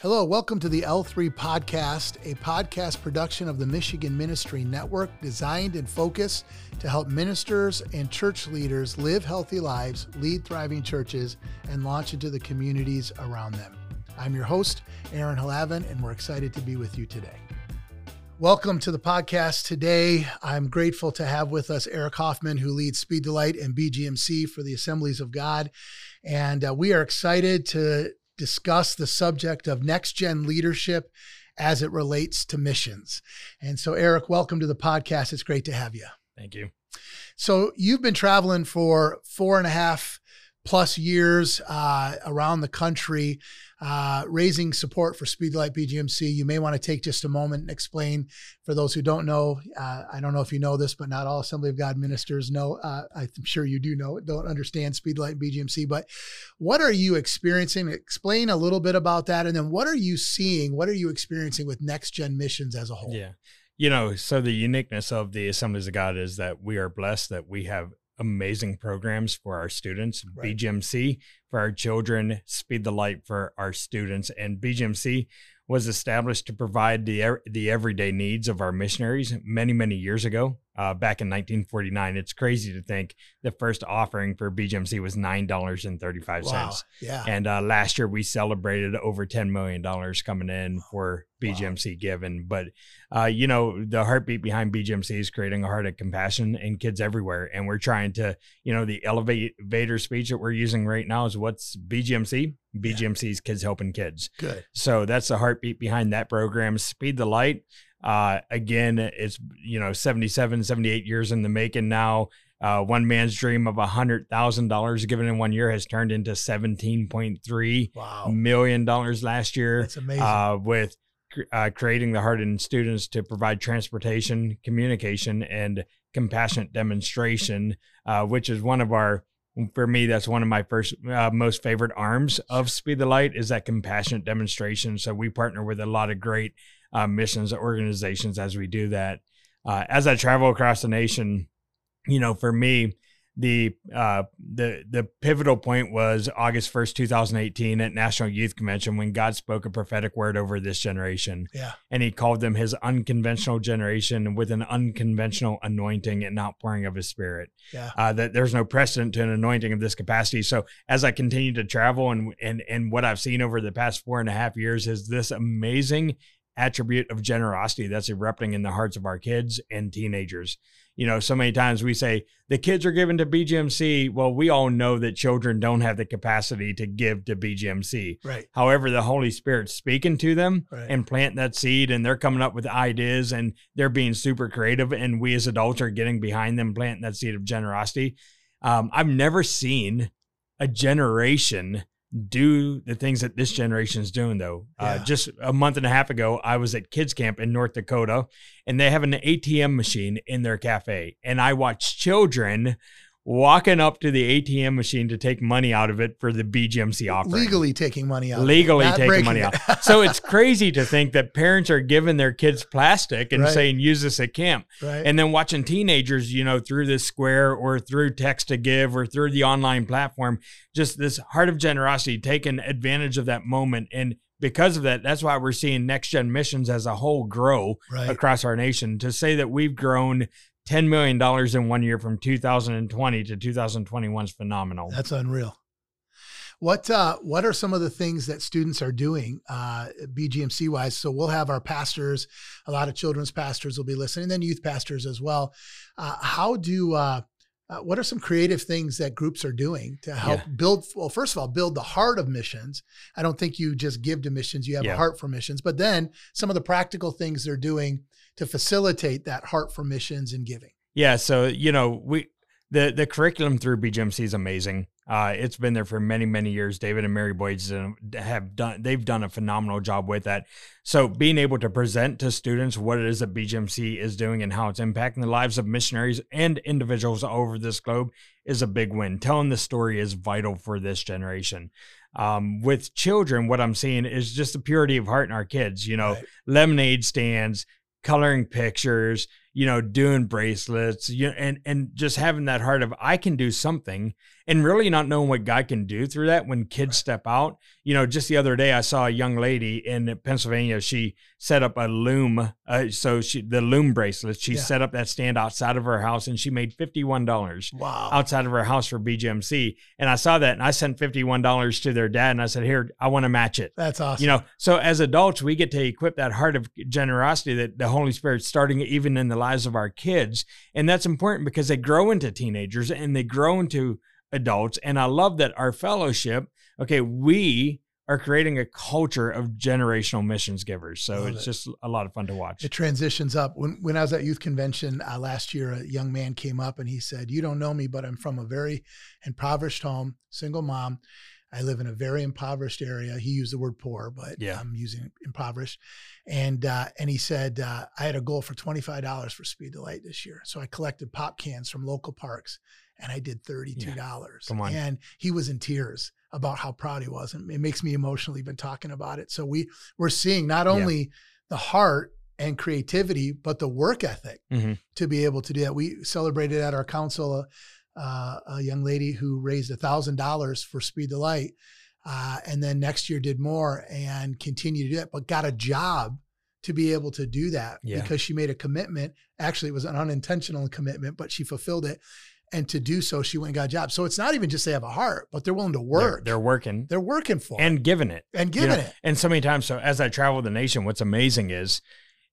Hello, welcome to the L3 Podcast, a podcast production of the Michigan Ministry Network designed and focused to help ministers and church leaders live healthy lives, lead thriving churches, and launch into the communities around them. I'm your host, Aaron Halavin, and we're excited to be with you today. Welcome to the podcast today. I'm grateful to have with us Eric Hoffman, who leads Speed the Light and BGMC for the Assemblies of God. And uh, we are excited to discuss the subject of next gen leadership as it relates to missions. And so, Eric, welcome to the podcast. It's great to have you. Thank you. So, you've been traveling for four and a half plus years uh, around the country uh, raising support for Speedlight BGMC. You may want to take just a moment and explain for those who don't know. Uh, I don't know if you know this, but not all Assembly of God ministers know. Uh, I'm sure you do know, don't understand Speedlight BGMC. But what are you experiencing? Explain a little bit about that. And then what are you seeing? What are you experiencing with next gen missions as a whole? Yeah. You know, so the uniqueness of the Assemblies of God is that we are blessed that we have amazing programs for our students. Right. BGMC for our children, Speed the Light for our students, and BGMC was established to provide the the everyday needs of our missionaries many many years ago uh, back in 1949 it's crazy to think the first offering for bgmc was $9.35 wow. yeah and uh, last year we celebrated over $10 million coming in for bgmc wow. given but uh, you know the heartbeat behind bgmc is creating a heart of compassion in kids everywhere and we're trying to you know the elevator speech that we're using right now is what's bgmc BGMC's Kids Helping Kids. Good. So that's the heartbeat behind that program. Speed the Light. Uh, again, it's, you know, 77, 78 years in the making now. Uh, one man's dream of a hundred thousand dollars given in one year has turned into seventeen point three wow. million dollars last year. That's amazing. Uh, with uh, creating the hardened students to provide transportation, communication, and compassionate demonstration, uh, which is one of our for me, that's one of my first uh, most favorite arms of Speed the Light is that compassionate demonstration. So we partner with a lot of great uh, missions organizations as we do that. Uh, as I travel across the nation, you know, for me, the uh, the the pivotal point was August first, two thousand eighteen, at National Youth Convention when God spoke a prophetic word over this generation. Yeah, and He called them His unconventional generation with an unconventional anointing and outpouring of His Spirit. Yeah, uh, that there's no precedent to an anointing of this capacity. So as I continue to travel and and and what I've seen over the past four and a half years is this amazing attribute of generosity that's erupting in the hearts of our kids and teenagers you know, so many times we say the kids are given to BGMC. Well, we all know that children don't have the capacity to give to BGMC. Right. However, the Holy Spirit's speaking to them right. and plant that seed, and they're coming up with ideas and they're being super creative. And we as adults are getting behind them, planting that seed of generosity. Um, I've never seen a generation do the things that this generation is doing though. Uh, yeah. Uh, just a month and a half ago, I was at kids camp in North Dakota and they have an ATM machine in their cafe and I watched children walking up to the ATM machine to take money out of it for the BGMC offering. Legally taking money out. Legally taking money out. so it's crazy to think that parents are giving their kids plastic and right. saying, use this at camp. Right. And then watching teenagers, you know, through this square or through text to give or through the online platform, just this heart of generosity, taking advantage of that moment. And because of that, that's why we're seeing next gen missions as a whole grow right. across our nation. To say that we've grown $10 million in one year from 2020 to 2021 is phenomenal. That's unreal. What uh, what are some of the things that students are doing uh, BGMC wise? So we'll have our pastors, a lot of children's pastors will be listening, and then youth pastors as well. Uh, how do uh, uh, what are some creative things that groups are doing to help yeah. build? Well, first of all, build the heart of missions. I don't think you just give to missions; you have yeah. a heart for missions. But then some of the practical things they're doing to facilitate that heart for missions and giving. Yeah, so you know, we the the curriculum through BGMC is amazing. Uh, it's been there for many many years. David and Mary Boyds have done they've done a phenomenal job with that. So being able to present to students what it is that BGMC is doing and how it's impacting the lives of missionaries and individuals over this globe is a big win. Telling the story is vital for this generation. Um, with children, what I'm seeing is just the purity of heart in our kids. You know, right. lemonade stands, coloring pictures, you know, doing bracelets, you know, and and just having that heart of I can do something, and really not knowing what God can do through that. When kids right. step out, you know, just the other day I saw a young lady in Pennsylvania. She set up a loom, uh, so she the loom bracelet. She yeah. set up that stand outside of her house, and she made fifty one dollars wow. outside of her house for BGMC. And I saw that, and I sent fifty one dollars to their dad, and I said, "Here, I want to match it." That's awesome. You know, so as adults, we get to equip that heart of generosity that the Holy Spirit's starting even in the lives of our kids. And that's important because they grow into teenagers and they grow into adults. And I love that our fellowship, okay, we are creating a culture of generational missions givers. So Love it's it. just a lot of fun to watch. It transitions up. When when I was at youth convention uh, last year, a young man came up and he said, "You don't know me, but I'm from a very impoverished home, single mom." I live in a very impoverished area. He used the word poor, but yeah. I'm using impoverished. And uh, and he said uh, I had a goal for twenty five dollars for Speed the Light this year, so I collected pop cans from local parks, and I did thirty two dollars. Yeah. Come on! And he was in tears about how proud he was, and it makes me emotional even talking about it. So we we're seeing not only yeah. the heart and creativity, but the work ethic mm-hmm. to be able to do that. We celebrated at our council. Uh, uh, a young lady who raised a thousand dollars for Speed the Light, uh, and then next year did more and continued to do that, but got a job to be able to do that yeah. because she made a commitment. Actually, it was an unintentional commitment, but she fulfilled it. And to do so, she went and got a job. So it's not even just they have a heart, but they're willing to work. They're, they're working. They're working for and it. giving it and giving you know, it. And so many times, so as I travel the nation, what's amazing is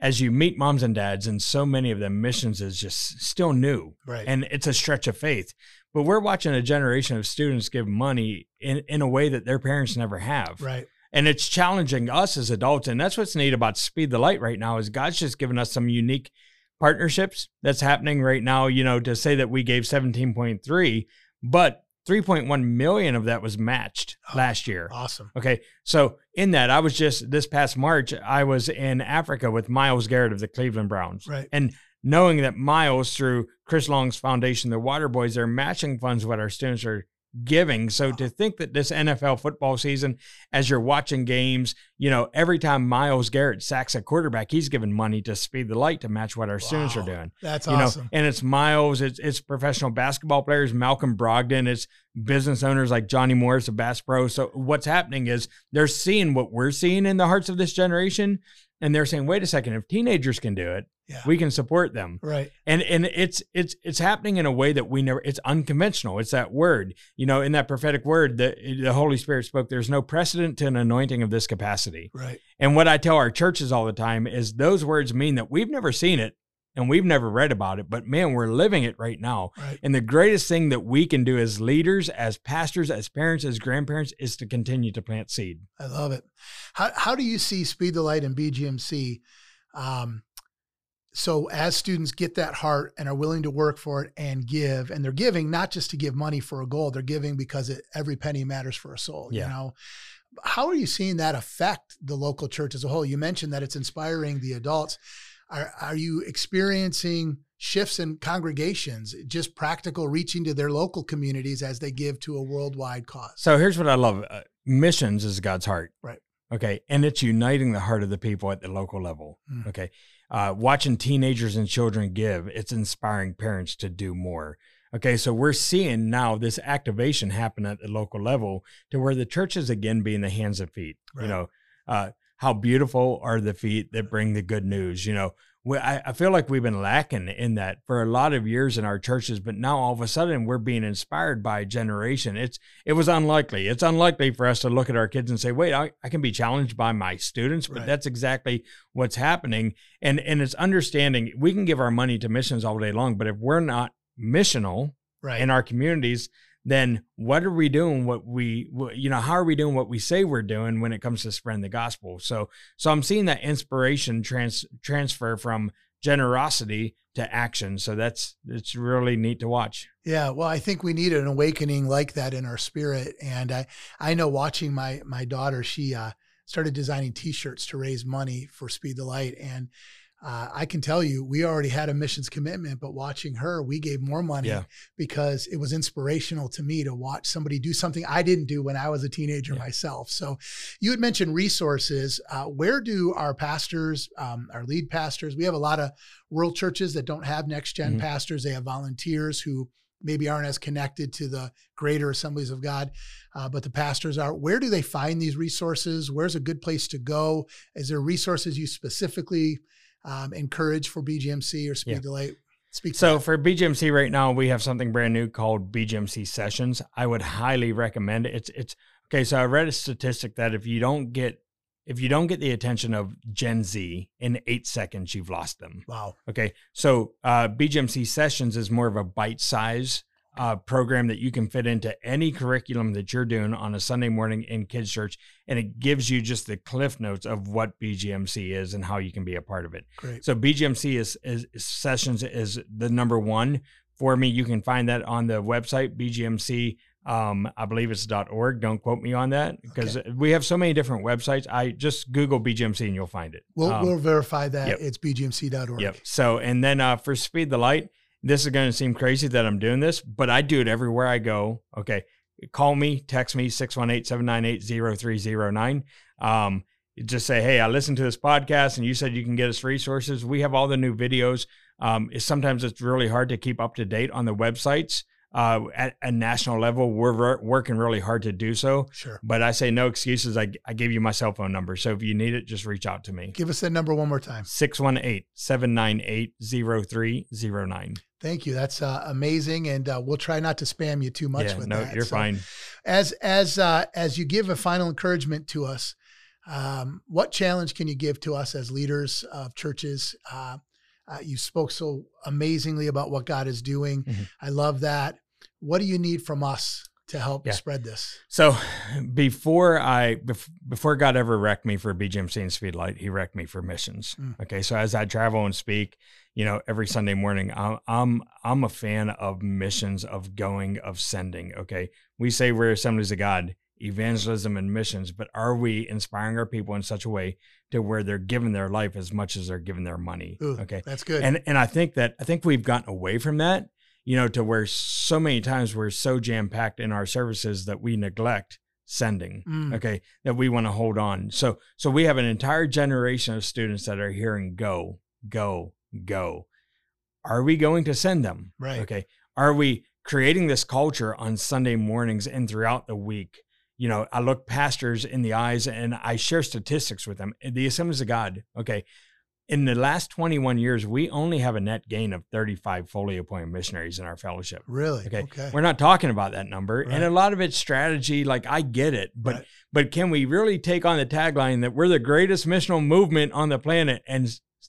as you meet moms and dads, and so many of them, missions is just still new. Right. And it's a stretch of faith. But we're watching a generation of students give money in, in a way that their parents never have. Right. And it's challenging us as adults. And that's what's neat about Speed the Light right now is God's just given us some unique partnerships that's happening right now, you know, to say that we gave 17.3, but 3.1 million of that was matched oh, last year. Awesome. Okay. So in that, I was just this past March, I was in Africa with Myles Garrett of the Cleveland Browns. Right. And knowing that Myles through Chris Long's foundation, the Water Boys, they're matching funds what our students are giving. So to think that this NFL football season, as you're watching games, you know, every time Myles Garrett sacks a quarterback, he's giving money to speed the light to match what our wow, students are doing. That's you awesome. Know, and it's Myles, it's it's professional basketball players, Malcolm Brogdon, it's business owners like Johnny Morris of Bass Pro. So what's happening is they're seeing what we're seeing in the hearts of this generation. And they're saying, wait a second, if teenagers can do it, yeah. we can support them. Right. And and it's it's it's happening in a way that we never it's unconventional. It's that word you know in that prophetic word that the holy spirit spoke there's no precedent to an anointing of this capacity. Right. And what i tell our churches all the time is those words mean that we've never seen it and we've never read about it but man we're living it right now. Right. and the greatest thing that we can do as leaders as pastors as parents as grandparents is to continue to plant seed. I love it. How, how do you see speed the light and bgmc um, so as students get that heart and are willing to work for it and give and they're giving not just to give money for a goal they're giving because it, every penny matters for a soul yeah. you know? How are you seeing that affect the local church as a whole? You mentioned that it's inspiring the adults. Are, are you experiencing shifts in congregations just practical reaching to their local communities as they give to a worldwide cause? So here's what i love uh, missions is god's heart. Right. Okay and it's uniting the heart of the people at the local level mm. okay uh, watching teenagers and children give, it's inspiring parents to do more. Okay, so we're seeing now this activation happen at the local level to where the churches again being the hands and feet. Right. You know, uh, how beautiful are the feet that bring the good news? You know, I, I feel like we've been lacking in that for a lot of years in our churches, but now all of a sudden we're being inspired by a generation. It's it was unlikely. It's unlikely for us to look at our kids and say, "Wait, I, I can be challenged by my students," but right. that's exactly what's happening. And and it's understanding we can give our money to missions all day long, but if we're not missional right. in our communities, then what are we doing what we you know how are we doing what we say we're doing when it comes to spreading the gospel? So so i'm seeing that inspiration trans transfer from generosity to action. So that's it's really neat to watch. Yeah well i think we need an awakening like that in our spirit. And i i know watching my my daughter she uh started designing t-shirts to raise money for speed the light. And uh, I can tell you, we already had a missions commitment, but watching her, we gave more money Yeah. because it was inspirational to me to watch somebody do something I didn't do when I was a teenager Yeah. myself. So, you had mentioned resources. Uh, where do our pastors, um, our lead pastors, we have a lot of rural churches that don't have next general Mhm. pastors. They have volunteers who maybe aren't as connected to the greater assemblies of God, uh, but the pastors are. Where do they find these resources? Where's a good place to go? Is there resources you specifically um, encourage for BGMC or Speed Yeah. the Speak So for BGMC right now, we have something brand new called BGMC Sessions. I would highly recommend it. It's it's okay. So I read a statistic that if you don't get if you don't get the attention of Gen Z in eight seconds, you've lost them. wow. Okay, so uh, BGMC Sessions is more of a bite size uh, program that you can fit into any curriculum that you're doing on a Sunday morning in kids' church, and it gives you just the cliff notes of what BGMC is and how you can be a part of it. Great. So BGMC is, is, Sessions is the number one for me. You can find that on the website BGMC. Um, I believe it's .org. Don't quote me on that because we have so many different websites. I just Google BGMC and you'll find it. We'll, Um, we'll verify that yep. it's bgmc.org. Yep. So, and then uh, for Speed the Light, this is going to seem crazy that I'm doing this, but I do it everywhere I go. Okay. Call me, text me, 618 798 0309. Um, just say, hey, I listened to this podcast and you said you can get us resources. We have all the new videos. Um, it's, sometimes it's really hard to keep up to date on the websites. Uh, at a national level, we're ver- working really hard to do so. Sure. But I say no excuses. I, I gave you my cell phone number. So if you need it, just reach out to me. Give us that number one more time. 618 798 0309. Thank you. That's uh, amazing, and uh, we'll try not to spam you too much Yeah, with no, that. you're So fine. As as uh, as you give a final encouragement to us, um, what challenge can you give to us as leaders of churches? Uh, you spoke so amazingly about what God is doing. Mhm. I love that. What do you need from us to help Yeah. spread this? So before I bef- before God ever wrecked me for BGMC and Speedlight, He wrecked me for missions. Mm. Okay, so as I travel and speak, you know, every Sunday morning, I'm I'm I'm a fan of missions, of going, of sending. Okay, we say we're assemblies of God, evangelism and missions, but are we inspiring our people in such a way to where they're giving their life as much as they're giving their money? Ooh, Okay, that's good. and and I think that I think we've gotten away from that, you know, to where so many times we're so jam packed in our services that we neglect sending. Mm. Okay, that we want to hold on. So so we have an entire generation of students that are hearing go, go, go. Are we going to send them? Right. Okay. Are we creating this culture on Sunday mornings and throughout the week? You know, I look pastors in the eyes and I share statistics with them. The Assemblies of God, okay, in the last 21 years, we only have a net gain of 35 fully appointed missionaries in our fellowship. really? Okay. Okay. We're not talking about that number. And a lot of it's strategy. Like I get it, but Right. but can we really take on the tagline that we're the greatest missional movement on the planet and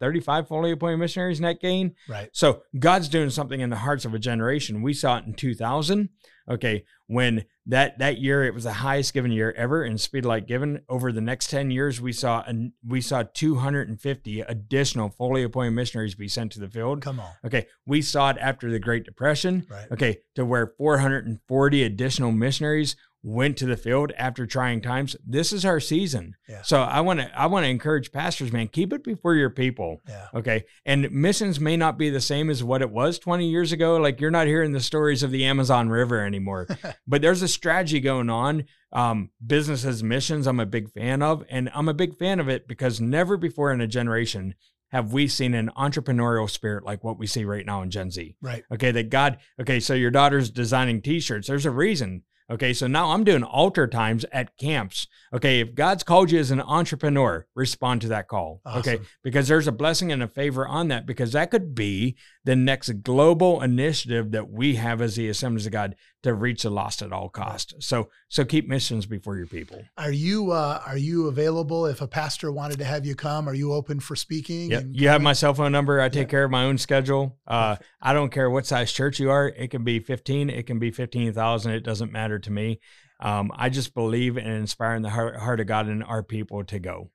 35 fully appointed missionaries net gain? Right. So God's doing something in the hearts of a generation. We saw it in 2000. Okay, when that that year it was the highest given year ever in speed light given. Over the next 10 years, we saw an, we saw 250 additional fully appointed missionaries be sent to the field. Come on. Okay, we saw it after the Great Depression. Right. Okay, to where 440 additional missionaries went to the field after trying times. This is our season. Yeah. So I want to I want to encourage pastors, man, keep it before your people. Yeah. Okay. And missions may not be the same as what it was 20 years ago. Like you're not hearing the stories of the Amazon River anymore, but there's a strategy going on. Um, business as missions, I'm a big fan of. And I'm a big fan of it because never before in a generation have we seen an entrepreneurial spirit like what we see right now in Gen Z. Right. Okay. That God, okay. So your daughter's designing t shirts. There's a reason. Okay, so now I'm doing altar times at camps. Okay, if God's called you as an entrepreneur, respond to that call. Okay, because there's a blessing and a favor on that because that could be the next global initiative that we have as the Assemblies of God to reach the lost at all cost. So so keep missions before your people. Are you uh, are you available if a pastor wanted to have you come? Are you open for speaking? Yep. You have my cell phone number. I take Yeah. care of my own schedule. Uh, I don't care what size church you are. It can be 15, it can be 15,000. It doesn't matter to me. Um, I just believe in inspiring the heart, heart of God and our people to go.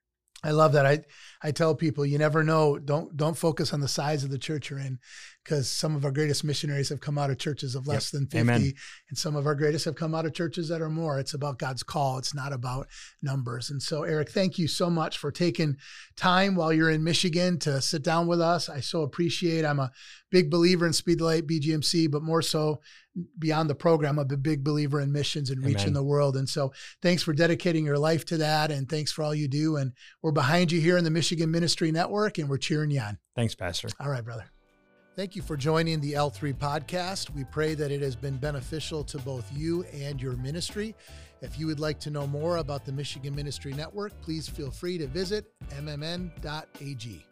I love that. I I tell people you never know. Don't don't focus on the size of the church you're in. Because some of our greatest missionaries have come out of churches of less Yep. than 50 Amen. and some of our greatest have come out of churches that are more. It's about god's call. It's not about numbers. And so eric thank you so much for taking time while you're in michigan to sit down with us. I so appreciate i'm a big believer in speed light bgmc but more so beyond the program i'm a big believer in missions and reaching the world. And so thanks for dedicating your life to that and thanks for all you do. And we're behind you here in the michigan ministry network and we're cheering you on. Thanks, Pastor. all right, brother. Thank you for joining the L3 podcast. We pray that it has been beneficial to both you and your ministry. If you would like to know more about the Michigan Ministry Network, please feel free to visit mmn.ag.